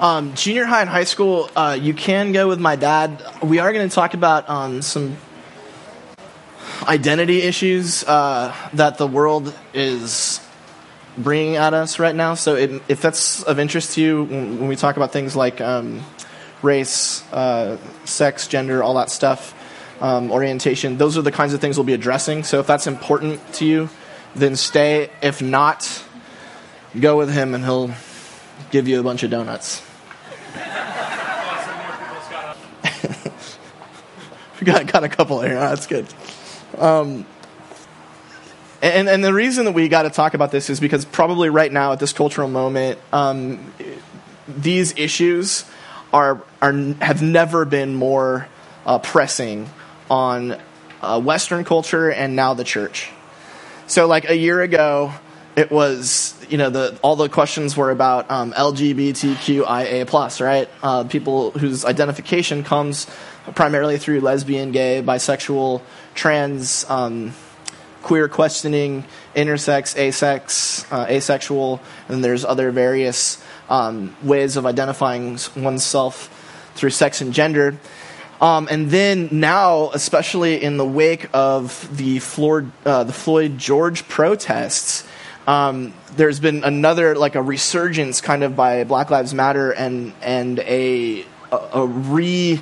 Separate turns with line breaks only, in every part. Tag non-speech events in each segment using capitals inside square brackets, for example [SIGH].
Um, junior high and high school, uh, you can go with my dad. We are going to talk about um, some identity issues uh, that the world is bringing at us right now. So, it, if that's of interest to you, when, we talk about things like um, race, uh, sex, gender, all that stuff, um, orientation, those are the kinds of things we'll be addressing. So, if that's important to you, then stay. If not, go with him and he'll give you a bunch of donuts. We [LAUGHS] got, got a couple here. That's good. Um, and, and the reason that we got to talk about this is because probably right now at this cultural moment, um, these issues are, are have never been more uh, pressing on uh, Western culture and now the church. So, like a year ago, it was you know the all the questions were about um, LGBTQIA plus, right? Uh, people whose identification comes primarily through lesbian, gay, bisexual, trans, um, queer questioning, intersex, asex, uh, asexual, and there's other various um, ways of identifying oneself through sex and gender. Um, and then now, especially in the wake of the Floyd, uh, the Floyd George protests, um, there's been another like a resurgence kind of by Black Lives Matter and and a a, a re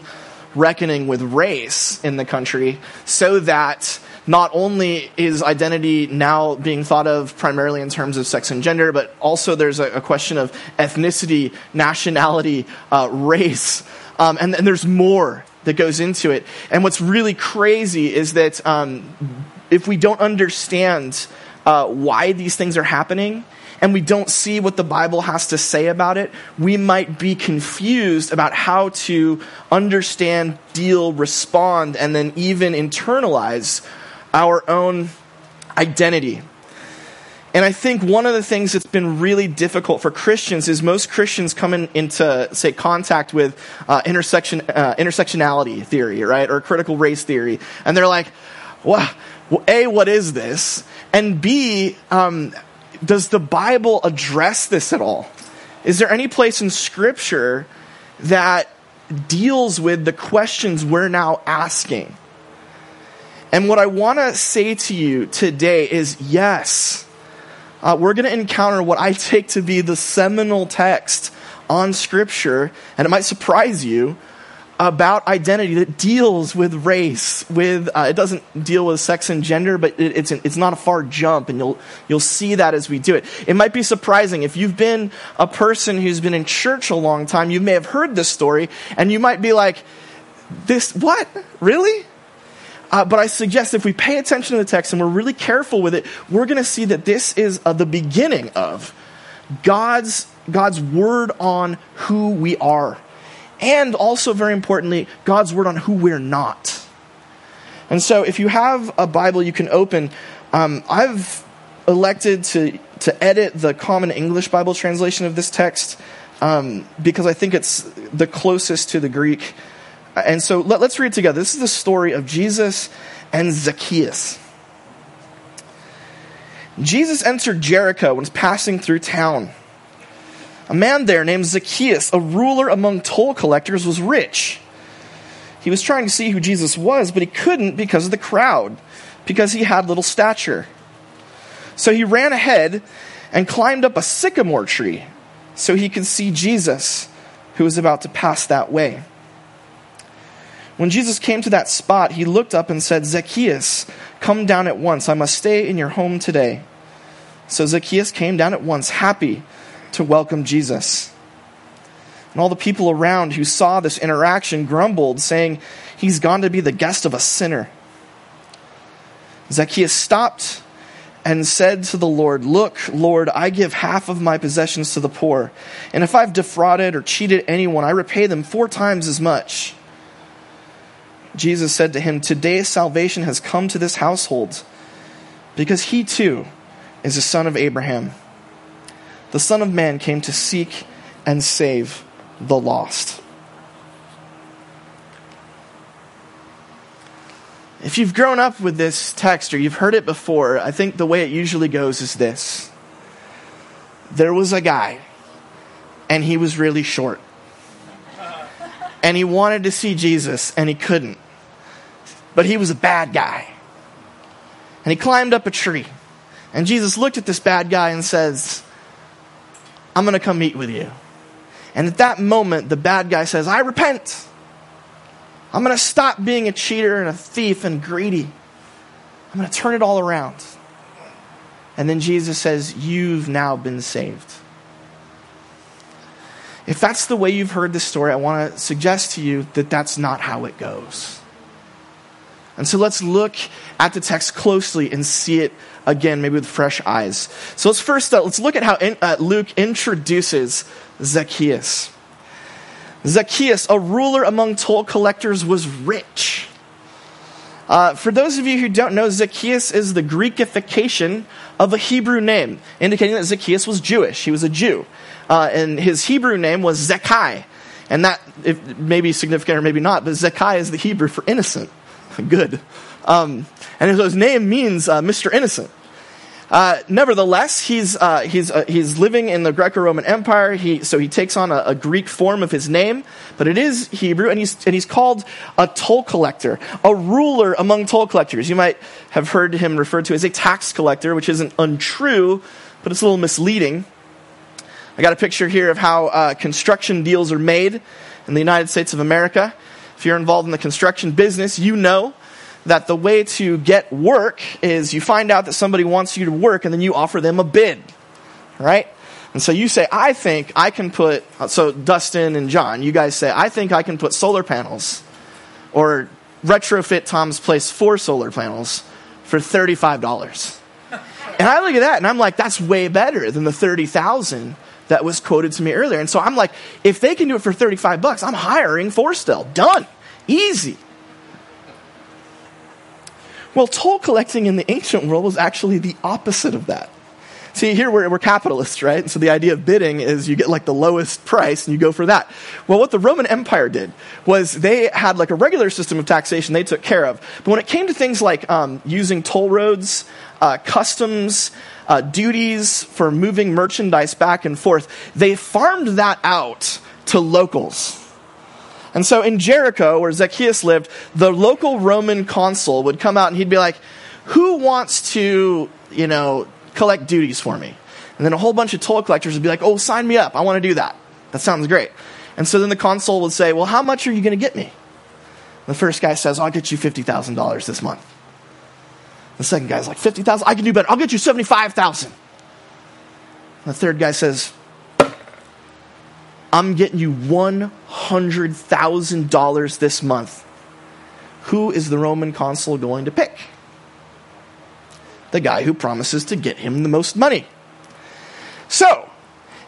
reckoning with race in the country, so that not only is identity now being thought of primarily in terms of sex and gender, but also there's a, a question of ethnicity, nationality, uh, race, um, and, and, there's more that goes into it. And what's really crazy is that um, if we don't understand uh, why these things are happening and we don't see what the Bible has to say about it, we might be confused about how to understand, deal, respond, and then even internalize our own identity. And I think one of the things that's been really difficult for Christians is most Christians come in, into, say, contact with uh, intersection, uh, intersectionality theory, right, or critical race theory, and they're like, well, A, what is this? And B, um, does the Bible address this at all? Is there any place in Scripture that deals with the questions we're now asking? And what I want to say to you today is yes, uh, we're going to encounter what I take to be the seminal text on Scripture, and it might surprise you about identity that deals with race with uh, it doesn't deal with sex and gender but it, it's, an, it's not a far jump and you'll, you'll see that as we do it. It might be surprising. If you've been a person who's been in church a long time you may have heard this story and you might be like this what? Really? Uh, but I suggest if we pay attention to the text and we're really careful with it, we're going to see that this is uh, the beginning of God's, God's word on who we are and also, very importantly, God's word on who we're not. And so, if you have a Bible you can open, um, I've elected to, to edit the Common English Bible translation of this text um, because I think it's the closest to the Greek. And so, let, let's read together. This is the story of Jesus and Zacchaeus. Jesus entered Jericho and was passing through town. A man there named Zacchaeus, a ruler among toll collectors, was rich. He was trying to see who Jesus was, but he couldn't because of the crowd, because he had little stature. So he ran ahead and climbed up a sycamore tree so he could see Jesus, who was about to pass that way. When Jesus came to that spot, he looked up and said, Zacchaeus, come down at once. I must stay in your home today. So Zacchaeus came down at once, happy to welcome Jesus. And all the people around who saw this interaction grumbled, saying, He's gone to be the guest of a sinner. Zacchaeus stopped and said to the Lord, Look, Lord, I give half of my possessions to the poor, and if I've defrauded or cheated anyone, I repay them four times as much. Jesus said to him, Today salvation has come to this household, because he too is a son of Abraham the Son of Man came to seek and save the lost. If you've grown up with this text or you've heard it before, I think the way it usually goes is this There was a guy and he was really short. And he wanted to see Jesus, and he couldn't. But he was a bad guy. And he climbed up a tree. And Jesus looked at this bad guy and says, I'm going to come meet with you. And at that moment, the bad guy says, I repent. I'm going to stop being a cheater and a thief and greedy. I'm going to turn it all around. And then Jesus says, You've now been saved. If that's the way you've heard this story, I want to suggest to you that that's not how it goes. And so let's look at the text closely and see it again, maybe with fresh eyes. So let's first uh, let's look at how in, uh, Luke introduces Zacchaeus. Zacchaeus, a ruler among toll collectors, was rich. Uh, for those of you who don't know, Zacchaeus is the Greekification of a Hebrew name, indicating that Zacchaeus was Jewish. He was a Jew. Uh, and his Hebrew name was Zekai. And that may be significant or maybe not, but Zekai is the Hebrew for innocent. [LAUGHS] Good. Um, and so his name means uh, Mr. Innocent. Uh, nevertheless, he's, uh, he's, uh, he's living in the Greco Roman Empire, he, so he takes on a, a, Greek form of his name, but it is Hebrew, and he's, and he's called a toll collector, a ruler among toll collectors. You might have heard him referred to as a tax collector, which isn't untrue, but it's a little misleading. I got a picture here of how uh, construction deals are made in the United States of America. If you're involved in the construction business, you know that the way to get work is you find out that somebody wants you to work and then you offer them a bid, right? And so you say, I think I can put, so Dustin and John, you guys say, I think I can put solar panels or retrofit Tom's place for solar panels for $35. And I look at that and I'm like, that's way better than the 30,000 that was quoted to me earlier. And so I'm like, if they can do it for 35 bucks, I'm hiring Forstel. Done. Easy. Well, toll collecting in the ancient world was actually the opposite of that. See, here we're, we're capitalists, right? And So the idea of bidding is you get like the lowest price and you go for that. Well, what the Roman Empire did was they had like a regular system of taxation they took care of. But when it came to things like um, using toll roads, uh, customs, uh, duties for moving merchandise back and forth, they farmed that out to locals. And so in Jericho, where Zacchaeus lived, the local Roman consul would come out and he'd be like, Who wants to, you know, collect duties for me? And then a whole bunch of toll collectors would be like, Oh, sign me up. I want to do that. That sounds great. And so then the consul would say, Well, how much are you going to get me? The first guy says, I'll get you $50,000 this month. The second guy's like, 50,000? I can do better. I'll get you 75,000. The third guy says, I'm getting you $100,000 this month. Who is the Roman consul going to pick? The guy who promises to get him the most money. So,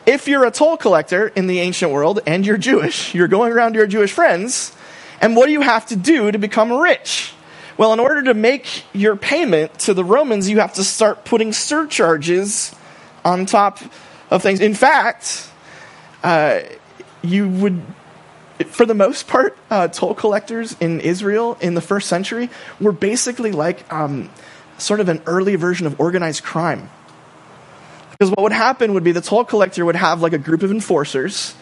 if you're a toll collector in the ancient world and you're Jewish, you're going around to your Jewish friends, and what do you have to do to become rich? Well, in order to make your payment to the Romans, you have to start putting surcharges on top of things. In fact, uh, you would, for the most part, uh, toll collectors in Israel in the first century were basically like um, sort of an early version of organized crime. Because what would happen would be the toll collector would have like a group of enforcers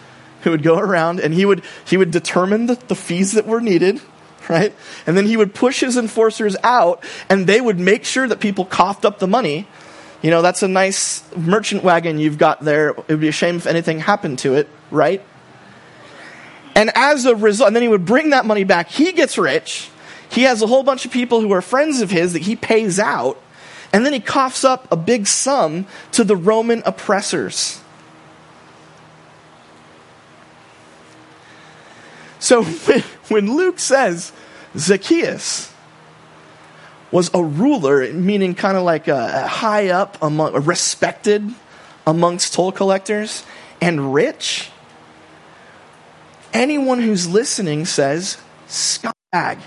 who would go around and he would, he would determine the, the fees that were needed right? And then he would push his enforcers out, and they would make sure that people coughed up the money you know, that's a nice merchant wagon you've got there. It would be a shame if anything happened to it, right? And as a result, and then he would bring that money back. He gets rich. He has a whole bunch of people who are friends of his that he pays out. And then he coughs up a big sum to the Roman oppressors. So [LAUGHS] when Luke says Zacchaeus, was a ruler, meaning kind of like a, high up, among, respected amongst toll collectors, and rich. Anyone who's listening says, scumbag.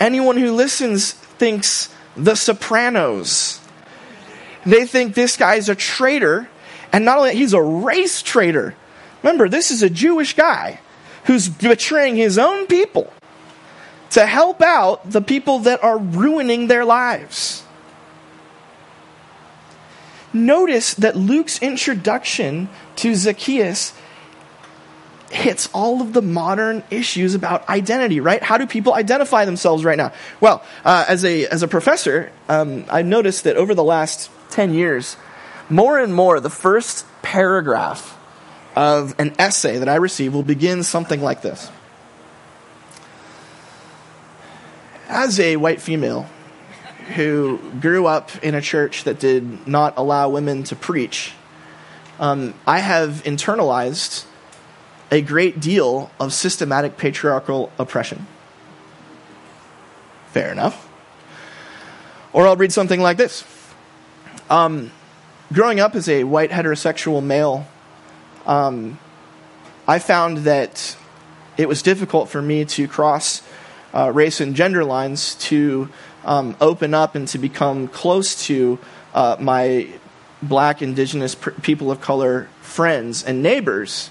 Anyone who listens thinks the Sopranos. They think this guy's a traitor, and not only he's a race traitor. Remember, this is a Jewish guy who's betraying his own people to help out the people that are ruining their lives. notice that Luke's introduction to Zacchaeus hits all of the modern issues about identity, right? How do people identify themselves right now? Well, uh, as, a, as a professor, um, I've noticed that over the last 10 years, more and more, the first paragraph of an essay that I receive will begin something like this. As a white female who grew up in a church that did not allow women to preach, um, I have internalized a great deal of systematic patriarchal oppression. Fair enough. Or I'll read something like this. Um, growing up as a white heterosexual male, um, I found that it was difficult for me to cross uh, race and gender lines to um, open up and to become close to uh, my black, indigenous, pr- people of color friends and neighbors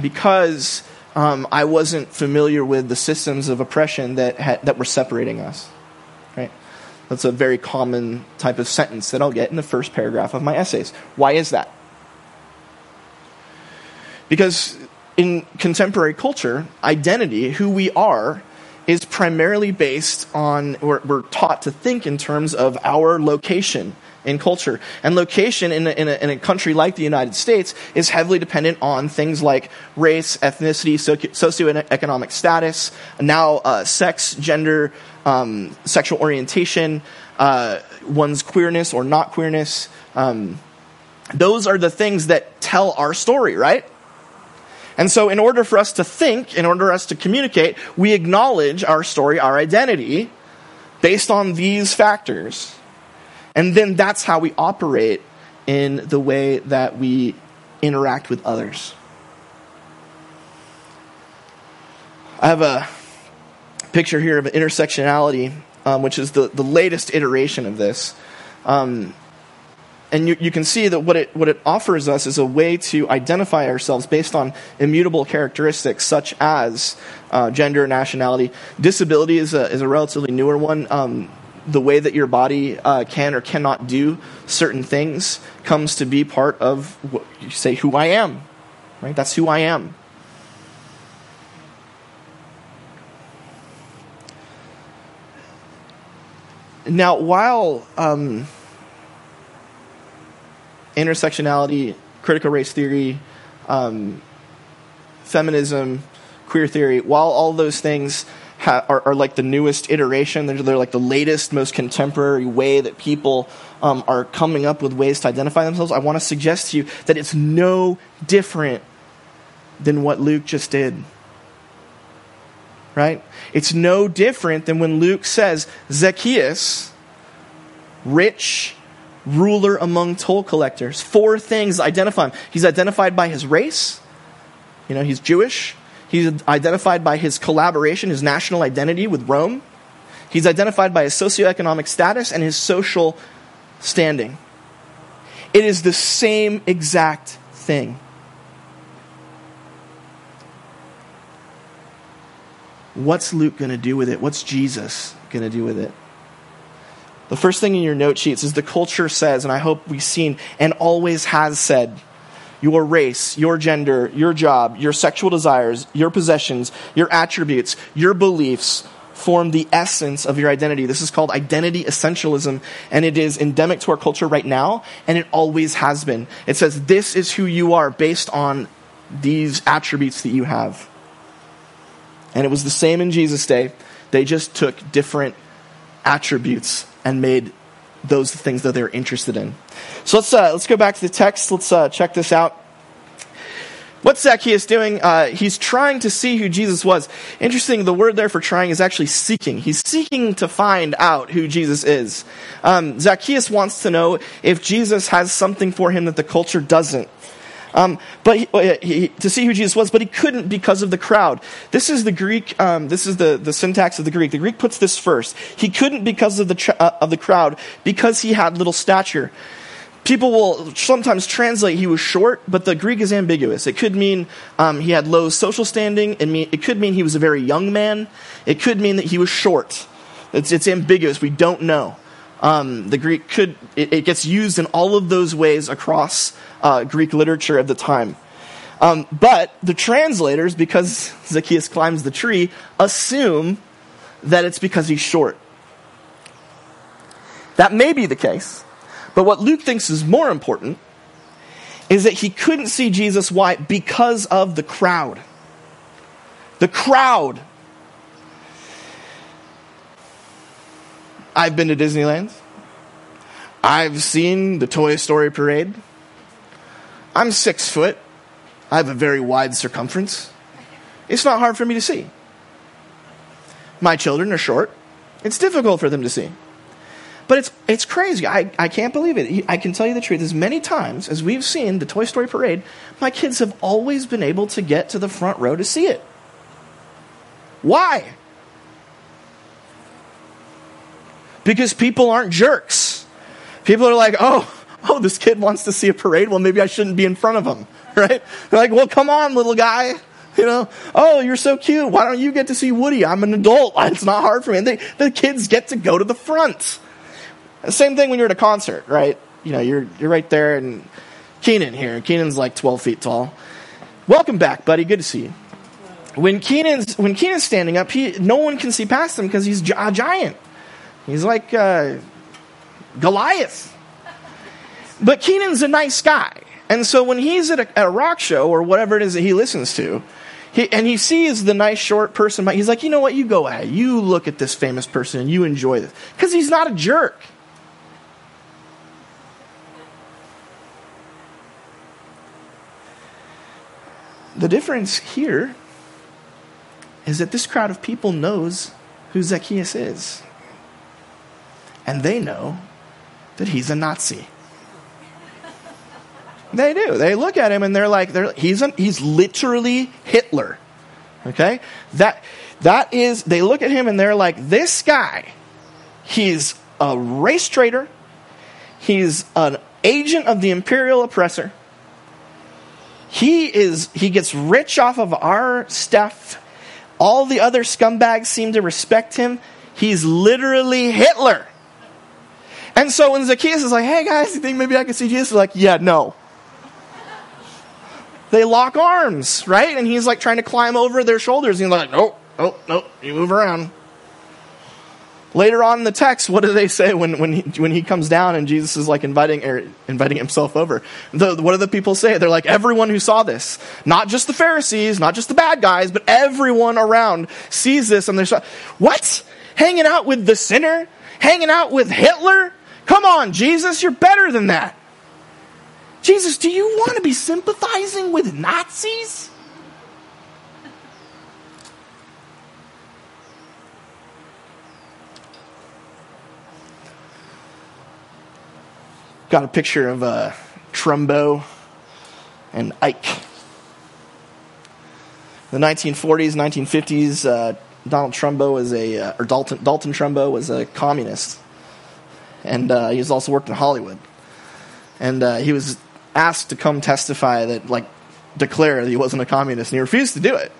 because um, I wasn't familiar with the systems of oppression that, ha- that were separating us. Right? That's a very common type of sentence that I'll get in the first paragraph of my essays. Why is that? Because in contemporary culture, identity, who we are, is primarily based on, we're, we're taught to think in terms of our location in culture. And location in a, in, a, in a, country like the United States is heavily dependent on things like race, ethnicity, socioeconomic status, now uh, sex, gender, um, sexual orientation, uh, one's queerness or not queerness. Um, those are the things that tell our story, right? And so, in order for us to think, in order for us to communicate, we acknowledge our story, our identity, based on these factors. And then that's how we operate in the way that we interact with others. I have a picture here of intersectionality, um, which is the, the latest iteration of this. Um, and you, you, can see that what it, what it offers us is a way to identify ourselves based on immutable characteristics such as uh, gender, nationality. Disability is a, is a relatively newer one. Um, the way that your body uh, can or cannot do certain things comes to be part of what you say, who I am. Right? That's who I am. Now, while um, intersectionality, critical race theory, um, feminism, queer theory, while all those things ha- are, are, like the newest iteration, they're, they're, like the latest, most contemporary way that people um, are coming up with ways to identify themselves, I want to suggest to you that it's no different than what Luke just did. Right? It's no different than when Luke says, Zacchaeus, rich ruler among toll collectors. Four things identify him. He's identified by his race. You know, he's Jewish. He's identified by his collaboration, his national identity with Rome. He's identified by his socioeconomic status and his social standing. It is the same exact thing. What's Luke going to do with it? What's Jesus going to do with it? The first thing in your note sheets is the culture says, and I hope we've seen and always has said, your race, your gender, your job, your sexual desires, your possessions, your attributes, your beliefs form the essence of your identity. This is called identity essentialism, and it is endemic to our culture right now, and it always has been. It says, This is who you are based on these attributes that you have. And it was the same in Jesus' day. They just took different attributes and made those things that they're interested in. So let's uh, let's go back to the text. Let's uh, check this out. What's Zacchaeus doing? Uh, he's trying to see who Jesus was. Interesting, the word there for trying is actually seeking. He's seeking to find out who Jesus is. Um, Zacchaeus wants to know if Jesus has something for him that the culture doesn't. Um, but he, uh, he, to see who Jesus was, but he couldn't because of the crowd. This is the Greek. Um, this is the, the syntax of the Greek. The Greek puts this first. He couldn't because of the tra- uh, of the crowd because he had little stature. People will sometimes translate he was short, but the Greek is ambiguous. It could mean um, he had low social standing. It, mean, it could mean he was a very young man. It could mean that he was short. It's, it's ambiguous. We don't know. Um, the Greek could, it, it, gets used in all of those ways across uh, Greek literature of the time. Um, but the translators, because [LAUGHS] Zacchaeus climbs the tree, assume that it's because he's short. That may be the case, but what Luke thinks is more important is that he couldn't see Jesus. Why? Because of the crowd. The crowd. I've been to Disneyland. I've seen the Toy Story parade. I'm six foot. I have a very wide circumference. It's not hard for me to see. My children are short. It's difficult for them to see. But it's, it's crazy. I, I can't believe it. I can tell you the truth. As many times as we've seen the Toy Story parade, my kids have always been able to get to the front row to see it. Why? Because people aren't jerks. People are like, oh, oh, this kid wants to see a parade. Well, maybe I shouldn't be in front of him, [LAUGHS] right? They're like, well, come on, little guy. You know, oh, you're so cute. Why don't you get to see Woody? I'm an adult. [LAUGHS] It's not hard for me. And they, the kids get to go to the front. Same thing when you're at a concert, right? You know, you're you're right there, and Keenan here. Keenan's like 12 feet tall. Welcome back, buddy. Good to see you. When Keenan's when Keenan's standing up, he no one can see past him because he's a giant. He's like uh, Goliath. But Keenan's a nice guy, and so when he's at a, at a rock show or whatever it is that he listens to, he, and he sees the nice short person, he's like, you know what? You go ahead. You look at this famous person and you enjoy this because he's not a jerk. The difference here is that this crowd of people knows who Zacchaeus is. And they know that he's a Nazi. They do. They look at him and they're like, they're, he's, a, he's literally Hitler. Okay? That, that is, they look at him and they're like, this guy, he's a race traitor. He's an agent of the imperial oppressor. He is he gets rich off of our stuff. All the other scumbags seem to respect him. He's literally Hitler. And so when Zacchaeus is like, hey guys, you think maybe I can see Jesus? They're like, yeah, no. They lock arms, right? And he's like trying to climb over their shoulders. He's like, nope, nope, nope, you move around. Later on in the text, what do they say when, when, he, when he comes down and Jesus is like inviting, er, inviting himself over? The, what do the people say? They're like, everyone who saw this, not just the Pharisees, not just the bad guys, but everyone around sees this and they're like, what? Hanging out with the sinner? Hanging out with Hitler? Come on, Jesus, you're better than that. Jesus, do you want to be sympathizing with Nazis? got a picture of uh, Trumbo and Eich. The 1940s, 1950s, uh, Donald Trumbo was a, uh, or Dalton, Dalton Trumbo was a communist. And uh, he was also worked in Hollywood. And uh, he was asked to come testify that, like, declare that he wasn't a communist, and he refused to do it.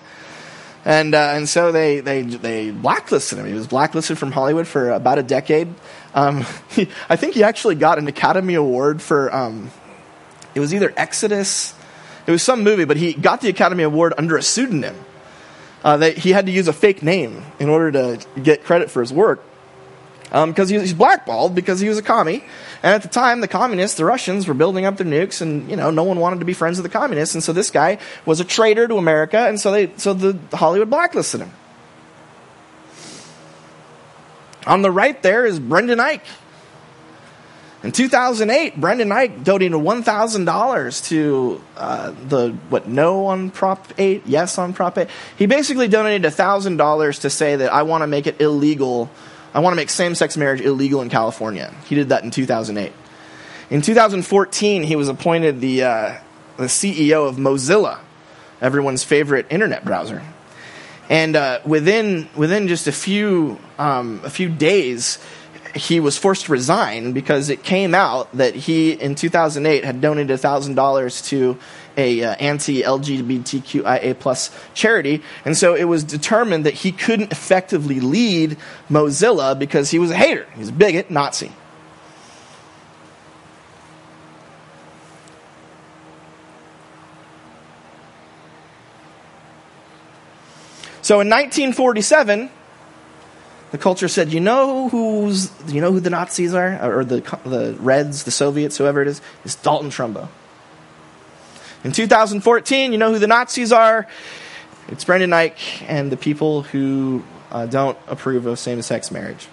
And, uh, and so they, they, they blacklisted him. He was blacklisted from Hollywood for about a decade. Um, [LAUGHS] he, I think he actually got an Academy Award for, um, it was either Exodus, it was some movie, but he got the Academy Award under a pseudonym. Uh, they, he had to use a fake name in order to get credit for his work because um, he's blackballed because he was a commie. And at the time, the communists, the Russians, were building up their nukes, and you know no one wanted to be friends with the communists. And so this guy was a traitor to America, and so they so the Hollywood blacklisted him. On the right there is Brendan Eich. In 2008, Brendan Eich donated $1,000 to uh, the, what, no on Prop 8, yes on Prop 8. He basically donated $1,000 to say that I want to make it illegal, I want to make same sex marriage illegal in California. He did that in 2008. In 2014, he was appointed the, uh, the CEO of Mozilla, everyone's favorite internet browser. And uh, within within just a few um, a few days, he was forced to resign because it came out that he in 2008 had donated thousand dollars to a uh, anti-LGBTQIA plus charity, and so it was determined that he couldn't effectively lead Mozilla because he was a hater. He was a bigot, Nazi. So in 1947, the culture said, "You know who's you know who the Nazis are, or the the Reds, the Soviets, whoever it is. is Dalton Trumbo." In 2014, you know who the Nazis are? It's Brendan Eich and the people who uh, don't approve of same-sex marriage.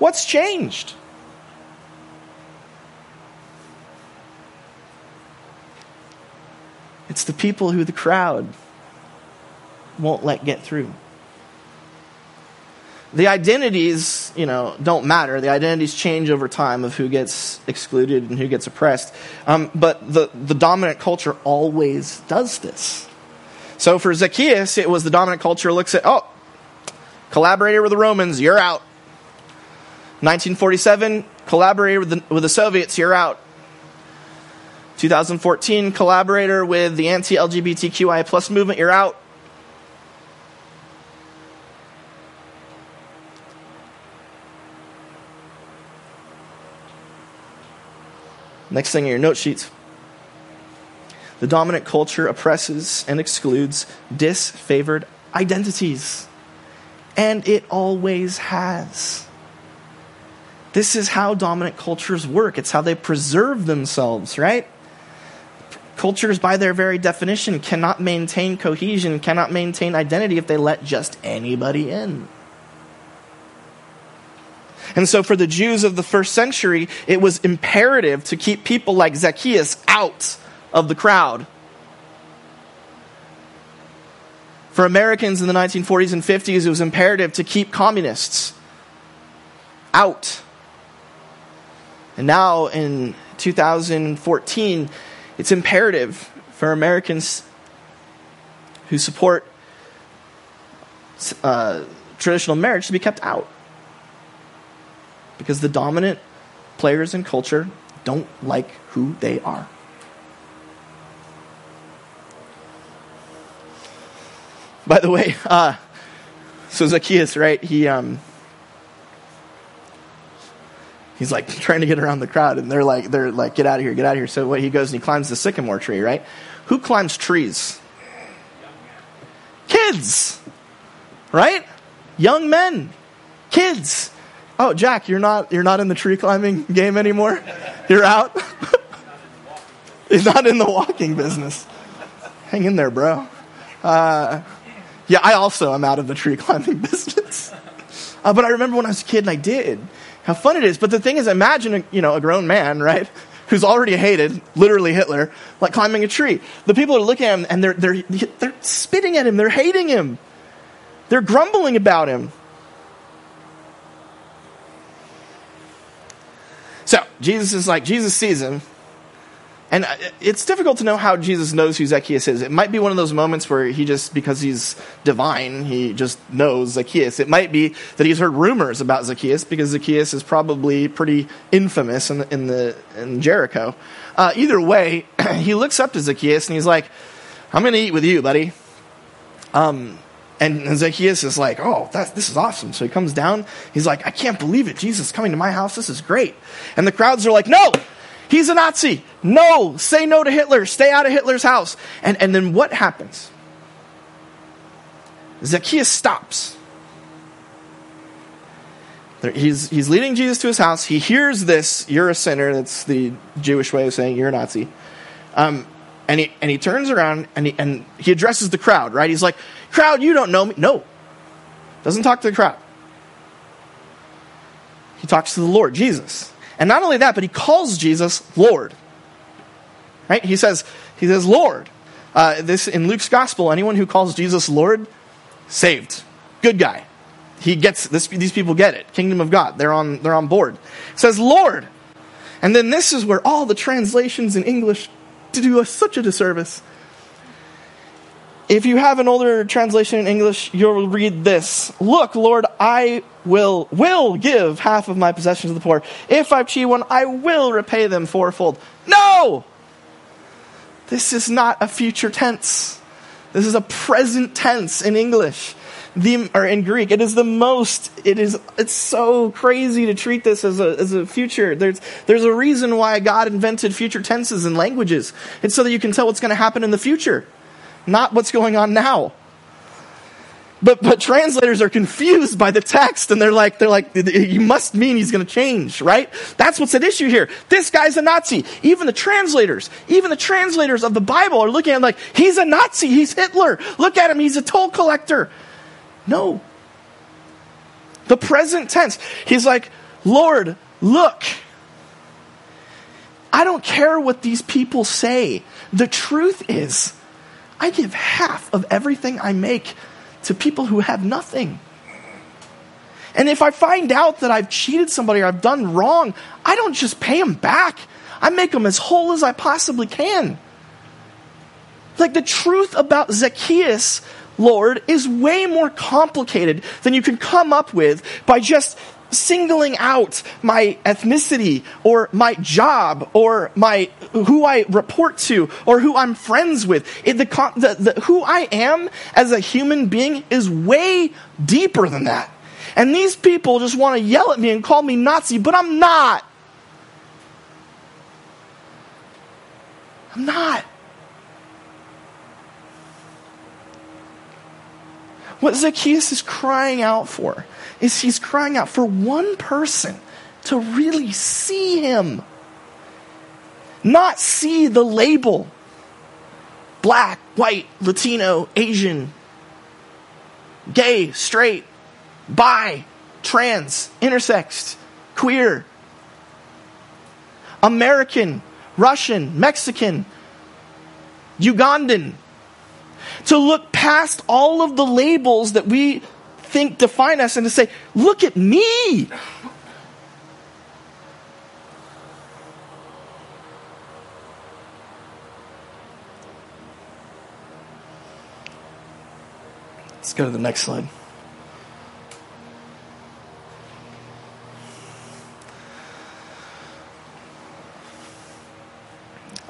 What's changed? It's the people who the crowd won't let get through the identities, you know, don't matter. The identities change over time of who gets excluded and who gets oppressed. Um, but the, the dominant culture always does this. So for Zacchaeus, it was the dominant culture looks at, oh, collaborator with the Romans, you're out. 1947, collaborator with the, with the Soviets, you're out. 2014, collaborator with the anti-LGBTQI plus movement, you're out. Next thing in your note sheets. The dominant culture oppresses and excludes disfavored identities. And it always has. This is how dominant cultures work. It's how they preserve themselves, right? Cultures, by their very definition, cannot maintain cohesion, cannot maintain identity if they let just anybody in. And so for the Jews of the first century, it was imperative to keep people like Zacchaeus out of the crowd. For Americans in the 1940s and 50s, it was imperative to keep communists out. And now in 2014, it's imperative for Americans who support uh, traditional marriage to be kept out because the dominant players in culture don't like who they are. By the way, [LAUGHS] uh, so Zacchaeus, right? He um, he's like [LAUGHS] trying to get around the crowd, and they're like, they're like, get out of here, get out of here. So what he goes and he climbs the sycamore tree, right? Who climbs trees? Kids, right? Young men, kids. Oh, Jack, you're not you're not in the tree climbing game anymore. You're out. [LAUGHS] He's not in the walking business. Hang in there, bro. Uh, yeah, I also am out of the tree [LAUGHS] climbing business. Uh, but I remember when I was a kid and I did. How fun it is. But the thing is, imagine a, you know a grown man, right, who's already hated, literally Hitler, like climbing a tree. The people are looking at him and they're they're they're spitting at him. They're hating him. They're grumbling about him. So Jesus is like, Jesus sees him. And uh, it's difficult to know how Jesus knows who Zacchaeus is. It might be one of those moments where he just, because he's divine, he just knows Zacchaeus. It might be that he's heard rumors about Zacchaeus because Zacchaeus is probably pretty infamous in, in, the, in Jericho. Uh, either way, [CLEARS THROAT] he looks up to Zacchaeus and he's like, I'm going to eat with you, buddy. Um, and Zacchaeus is like, oh, this is awesome. So he comes down. He's like, I can't believe it. Jesus coming to my house. This is great. And the crowds are like, no, he's a Nazi. No, say no to Hitler. Stay out of Hitler's house. And, and then what happens? Zacchaeus stops. He's, he's leading Jesus to his house. He hears this, you're a sinner. That's the Jewish way of saying you're a Nazi. Um, and, he, and he turns around and he, and he addresses the crowd, right? He's like, Crowd, you don't know me. No. Doesn't talk to the crowd. He talks to the Lord, Jesus. And not only that, but he calls Jesus Lord. Right? He says, he says, Lord. Uh, this in Luke's gospel, anyone who calls Jesus Lord, saved. Good guy. He gets this, these people get it. Kingdom of God. They're on, they're on board. It says Lord. And then this is where all the translations in English do us such a disservice. If you have an older translation in English, you'll read this. Look, Lord, I will will give half of my possessions to the poor. If I've cheated one, I will repay them fourfold. No! This is not a future tense. This is a present tense in English. The, or in Greek. It is the most, it is, it's so crazy to treat this as a, as a future. There's, there's a reason why God invented future tenses and languages. It's so that you can tell what's going to happen in the future. not what's going on now. But, but translators are confused by the text and they're like, they're like, you must mean he's going to change, right? That's what's at issue here. This guy's a Nazi. Even the translators, even the translators of the Bible are looking at him like, he's a Nazi. He's Hitler. Look at him. He's a toll collector. No. The present tense. He's like, Lord, look. I don't care what these people say. The truth is, I give half of everything I make to people who have nothing. And if I find out that I've cheated somebody or I've done wrong, I don't just pay them back. I make them as whole as I possibly can. Like the truth about Zacchaeus, Lord, is way more complicated than you can come up with by just singling out my ethnicity or my job or my who I report to or who I'm friends with. It, the, the, the, who I am as a human being is way deeper than that. And these people just want to yell at me and call me Nazi, but I'm not. I'm not. What Zacchaeus is crying out for is he's crying out for one person to really see him, not see the label. Black, white, Latino, Asian, gay, straight, bi, trans, intersex, queer, American, Russian, Mexican, Ugandan, to look past all of the labels that we think define us and to say, look at me. Let's go to the next slide.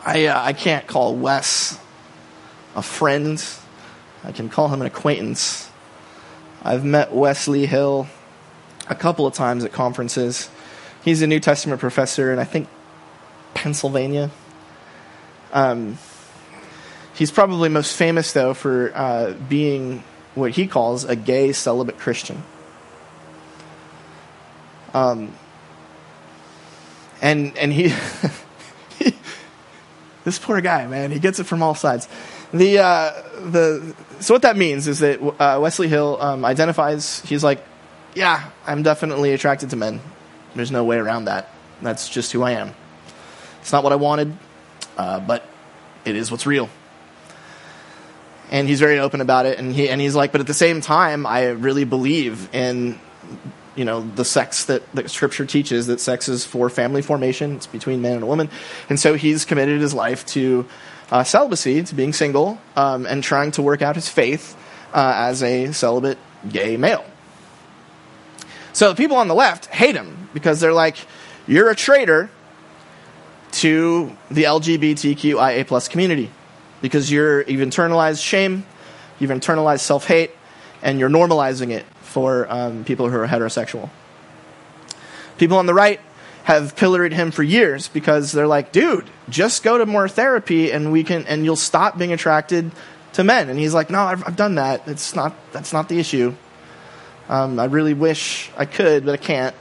I, uh, I can't call Wes a friend. I can call him an acquaintance. I've met Wesley Hill a couple of times at conferences. He's a New Testament professor in, I think, Pennsylvania. Um, he's probably most famous, though, for uh, being what he calls a gay celibate Christian. Um, and and he, [LAUGHS] this poor guy, man, he gets it from all sides. The uh, the so what that means is that uh, Wesley Hill um, identifies. He's like, yeah, I'm definitely attracted to men. There's no way around that. That's just who I am. It's not what I wanted, uh, but it is what's real. And he's very open about it, and he and he's like, but at the same time, I really believe in you know the sex that, that scripture teaches that sex is for family formation it's between man and a woman and so he's committed his life to uh, celibacy, to being single, um, and trying to work out his faith uh, as a celibate gay male. So the people on the left hate him because they're like, you're a traitor to the LGBTQIA plus community because you're, you've internalized shame, you've internalized self hate, and you're normalizing it for um, people who are heterosexual. People on the right have pilloried him for years because they're like, dude, just go to more therapy and we can and you'll stop being attracted to men. And he's like, no, I've, I've done that. It's not that's not the issue. Um, I really wish I could, but I can't.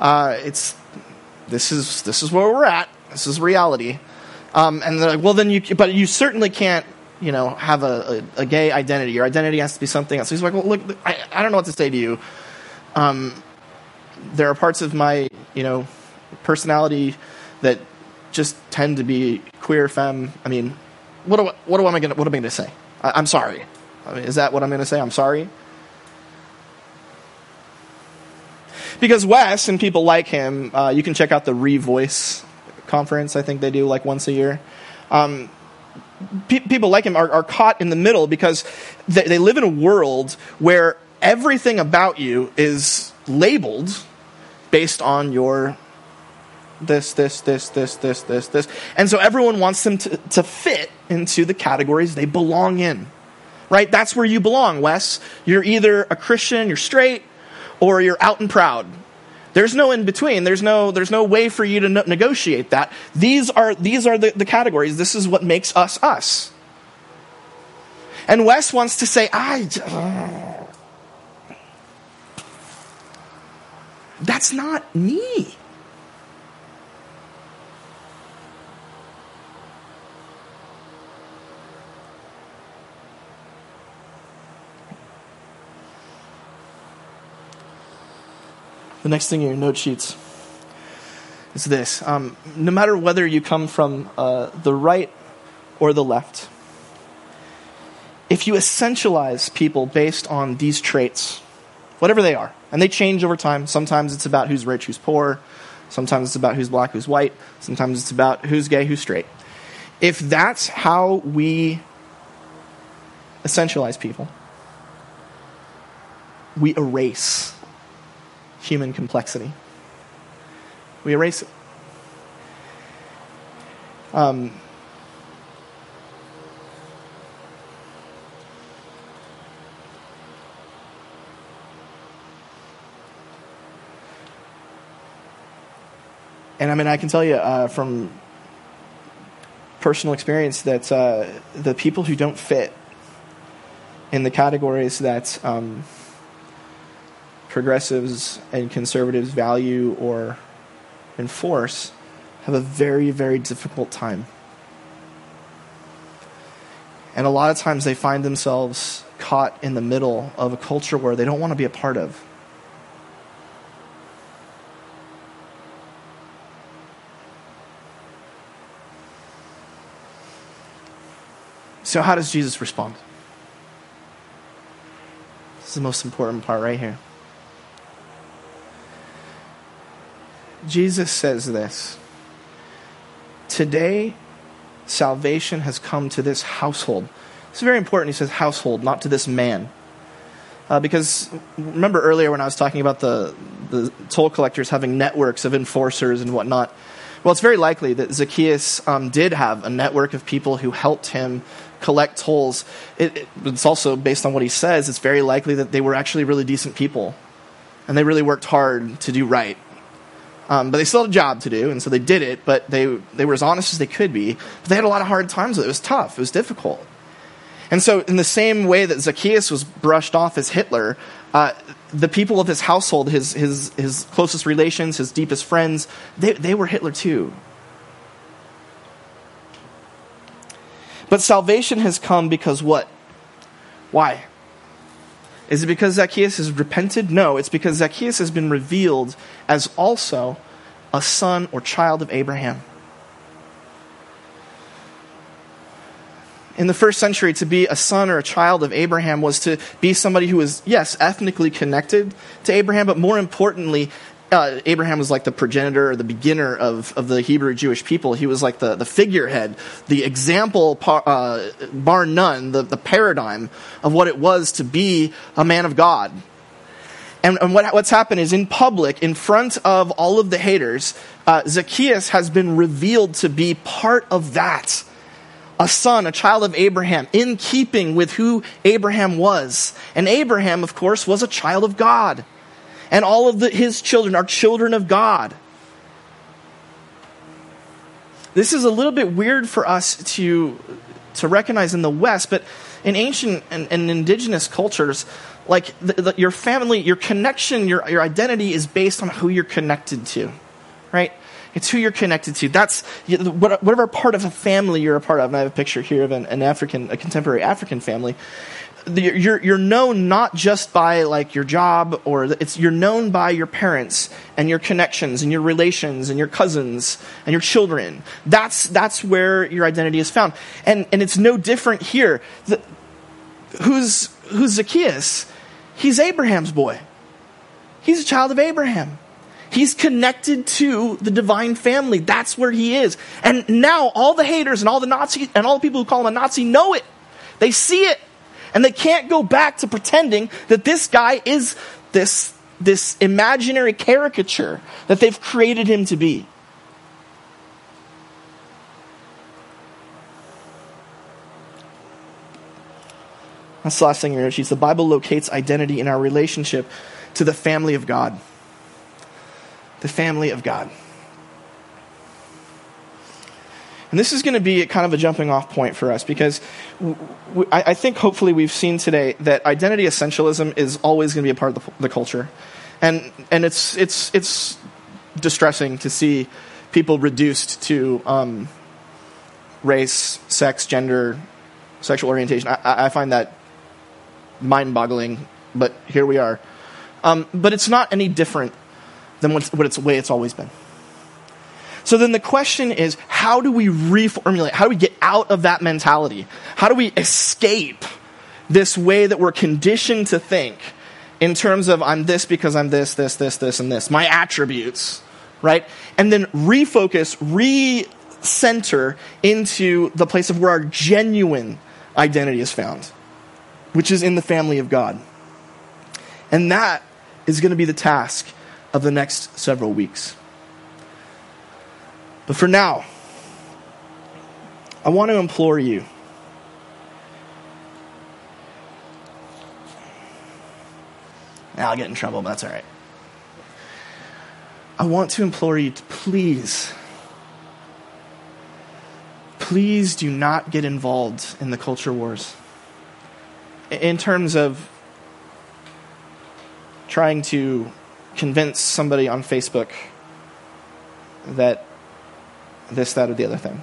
Uh, it's this is this is where we're at. This is reality. Um, and they're like, well, then you, but you certainly can't, you know, have a, a, a, gay identity. Your identity has to be something else. So he's like, well, look, I, I don't know what to say to you. Um, there are parts of my, you know, personality that just tend to be queer, femme. I mean, what do, what do am I gonna what am I to say? I, am sorry. I mean, is that what I'm to say? I'm sorry. Because Wes and people like him, uh, you can check out the Revoice conference. I think they do like once a year. Um, pe- people like him are, are, caught in the middle because they, they live in a world where everything about you is labeled based on your this, this, this, this, this, this, this. And so everyone wants them to, to fit into the categories they belong in. Right? That's where you belong, Wes. You're either a Christian, you're straight, or you're out and proud. There's no in between. There's no, there's no way for you to no- negotiate that. These are, these are the, the categories. This is what makes us us. And Wes wants to say, I. Uh, that's not me. The next thing in your note sheets is this. Um, no matter whether you come from uh, the right or the left, if you essentialize people based on these traits, whatever they are, and they change over time, sometimes it's about who's rich, who's poor, sometimes it's about who's black, who's white, sometimes it's about who's gay, who's straight. If that's how we essentialize people, we erase human complexity. We erase it. Um, and I mean, I can tell you uh, from personal experience that uh, the people who don't fit in the categories that um, progressives and conservatives value or enforce have a very, very difficult time. And a lot of times they find themselves caught in the middle of a culture where they don't want to be a part of. So, how does Jesus respond? This is the most important part right here. Jesus says this Today, salvation has come to this household. It's very important. He says household, not to this man. Uh, because remember earlier when I was talking about the, the toll collectors having networks of enforcers and whatnot? Well, it's very likely that Zacchaeus um, did have a network of people who helped him collect tolls. It, it, it's also based on what he says, it's very likely that they were actually really decent people. And they really worked hard to do right. Um, but they still had a job to do, and so they did it, but they, they were as honest as they could be. But they had a lot of hard times with it. It was tough, it was difficult. And so, in the same way that Zacchaeus was brushed off as Hitler, uh, the people of his household, his, his, his closest relations, his deepest friends, they, they were Hitler too. But salvation has come because what? Why? Is it because Zacchaeus has repented? No, it's because Zacchaeus has been revealed as also a son or child of Abraham. In the first century, to be a son or a child of Abraham was to be somebody who was, yes, ethnically connected to Abraham, but more importantly, uh, Abraham was like the progenitor or the beginner of, of the Hebrew Jewish people. He was like the, the figurehead, the example, uh, bar none, the, the paradigm of what it was to be a man of God. And, and what, what's happened is in public, in front of all of the haters, uh, Zacchaeus has been revealed to be part of that. A son, a child of Abraham, in keeping with who Abraham was. And Abraham, of course, was a child of God and all of the, his children are children of God. This is a little bit weird for us to, to recognize in the West, but in ancient and, and indigenous cultures, like the, the, your family, your connection, your, your identity is based on who you're connected to, right? It's who you're connected to. That's whatever part of a family you're a part of. And I have a picture here of an, an African, a contemporary African family you're, you're known not just by like your job or it's you're known by your parents and your connections and your relations and your cousins and your children that's that's where your identity is found and and it's no different here the, who's who's zacchaeus he's abraham's boy he's a child of abraham He's connected to the divine family. That's where he is. And now all the haters and all the Nazis and all the people who call him a Nazi know it. They see it. And they can't go back to pretending that this guy is this, this imaginary caricature that they've created him to be. That's the last thing here. She's the Bible locates identity in our relationship to the family of God. The family of God. And this is going to be kind of a jumping off point for us because I think hopefully we've seen today that identity essentialism is always going to be a part of the, culture. And, and it's, it's, it's distressing to see people reduced to um, race, sex, gender, sexual orientation. I, I find that mind boggling, but here we are. Um, but it's not any different than what it's, the way it's always been. So then the question is how do we reformulate? How do we get out of that mentality? How do we escape this way that we're conditioned to think in terms of I'm this because I'm this, this, this, this, and this, my attributes, right? And then refocus, recenter into the place of where our genuine identity is found, which is in the family of God. And that is going to be the task of the next several weeks. But for now, I want to implore you. Now I'll get in trouble, but that's all right. I want to implore you to please, please do not get involved in the culture wars. In terms of trying to convince somebody on Facebook that this, that, or the other thing.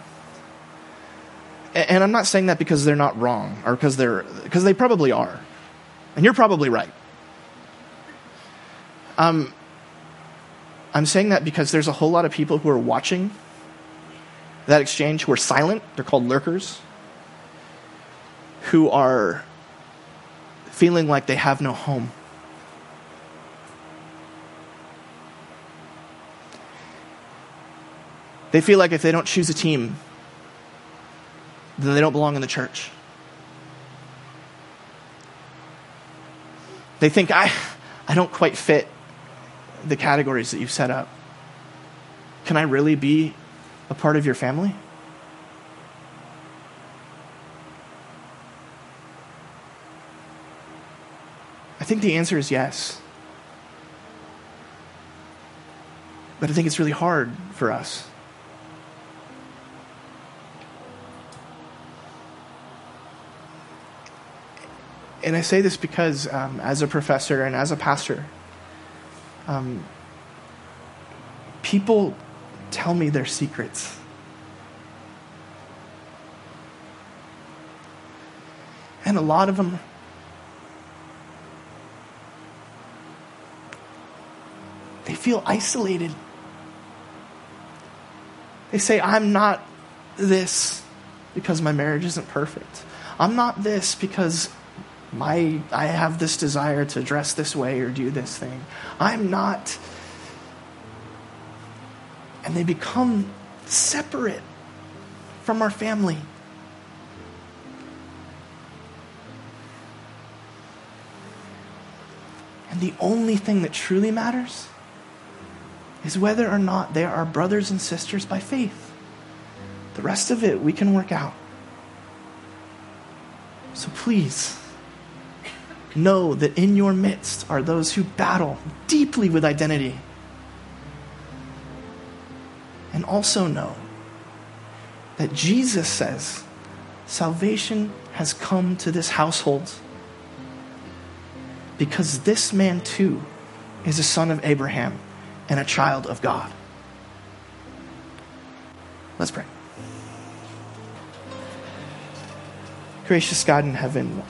And I'm not saying that because they're not wrong or because they're because they probably are. And you're probably right. Um, I'm saying that because there's a whole lot of people who are watching that exchange who are silent. They're called lurkers. Who are feeling like they have no home. They feel like if they don't choose a team, then they don't belong in the church. They think, I, I don't quite fit the categories that you've set up. Can I really be a part of your family? I think the answer is yes. But I think it's really hard for us. And I say this because, um, as a professor and as a pastor, um, people tell me their secrets. And a lot of them they feel isolated. They say, I'm not this because my marriage isn't perfect. I'm not this because my I have this desire to dress this way or do this thing. I'm not and they become separate from our family. And the only thing that truly matters is whether or not they are brothers and sisters by faith. The rest of it we can work out. So please know that in your midst are those who battle deeply with identity. And also know that Jesus says salvation has come to this household because this man too is a son of Abraham and a child of God. Let's pray. Gracious God in heaven,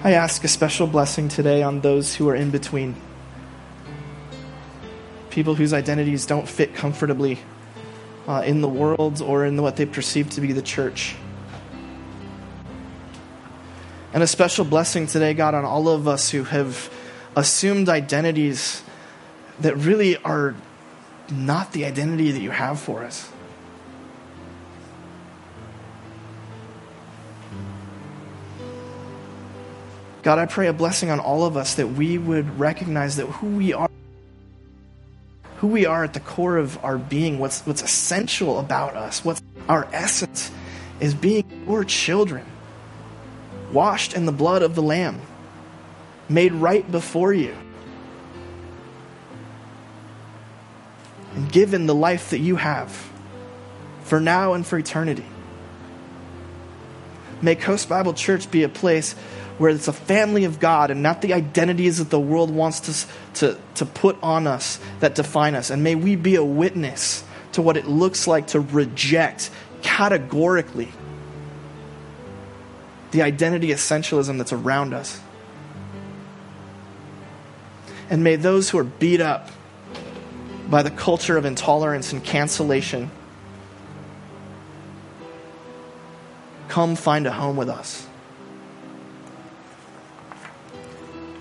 I ask a special blessing today on those who are in between. People whose identities don't fit comfortably uh, in the world or in what they perceive to be the church. And a special blessing today, God, on all of us who have assumed identities that really are not the identity that you have for us. God, I pray a blessing on all of us that we would recognize that who we are, who we are at the core of our being, what's, what's essential about us, what's our essence, is being your children, washed in the blood of the Lamb, made right before you, and given the life that you have. for now and for eternity. May Coast Bible Church be a place where it's a family of God and not the identities that the world wants to, to, to put on us that define us. And may we be a witness to what it looks like to reject categorically the identity essentialism that's around us. And may those who are beat up by the culture of intolerance and cancellation come find a home with us.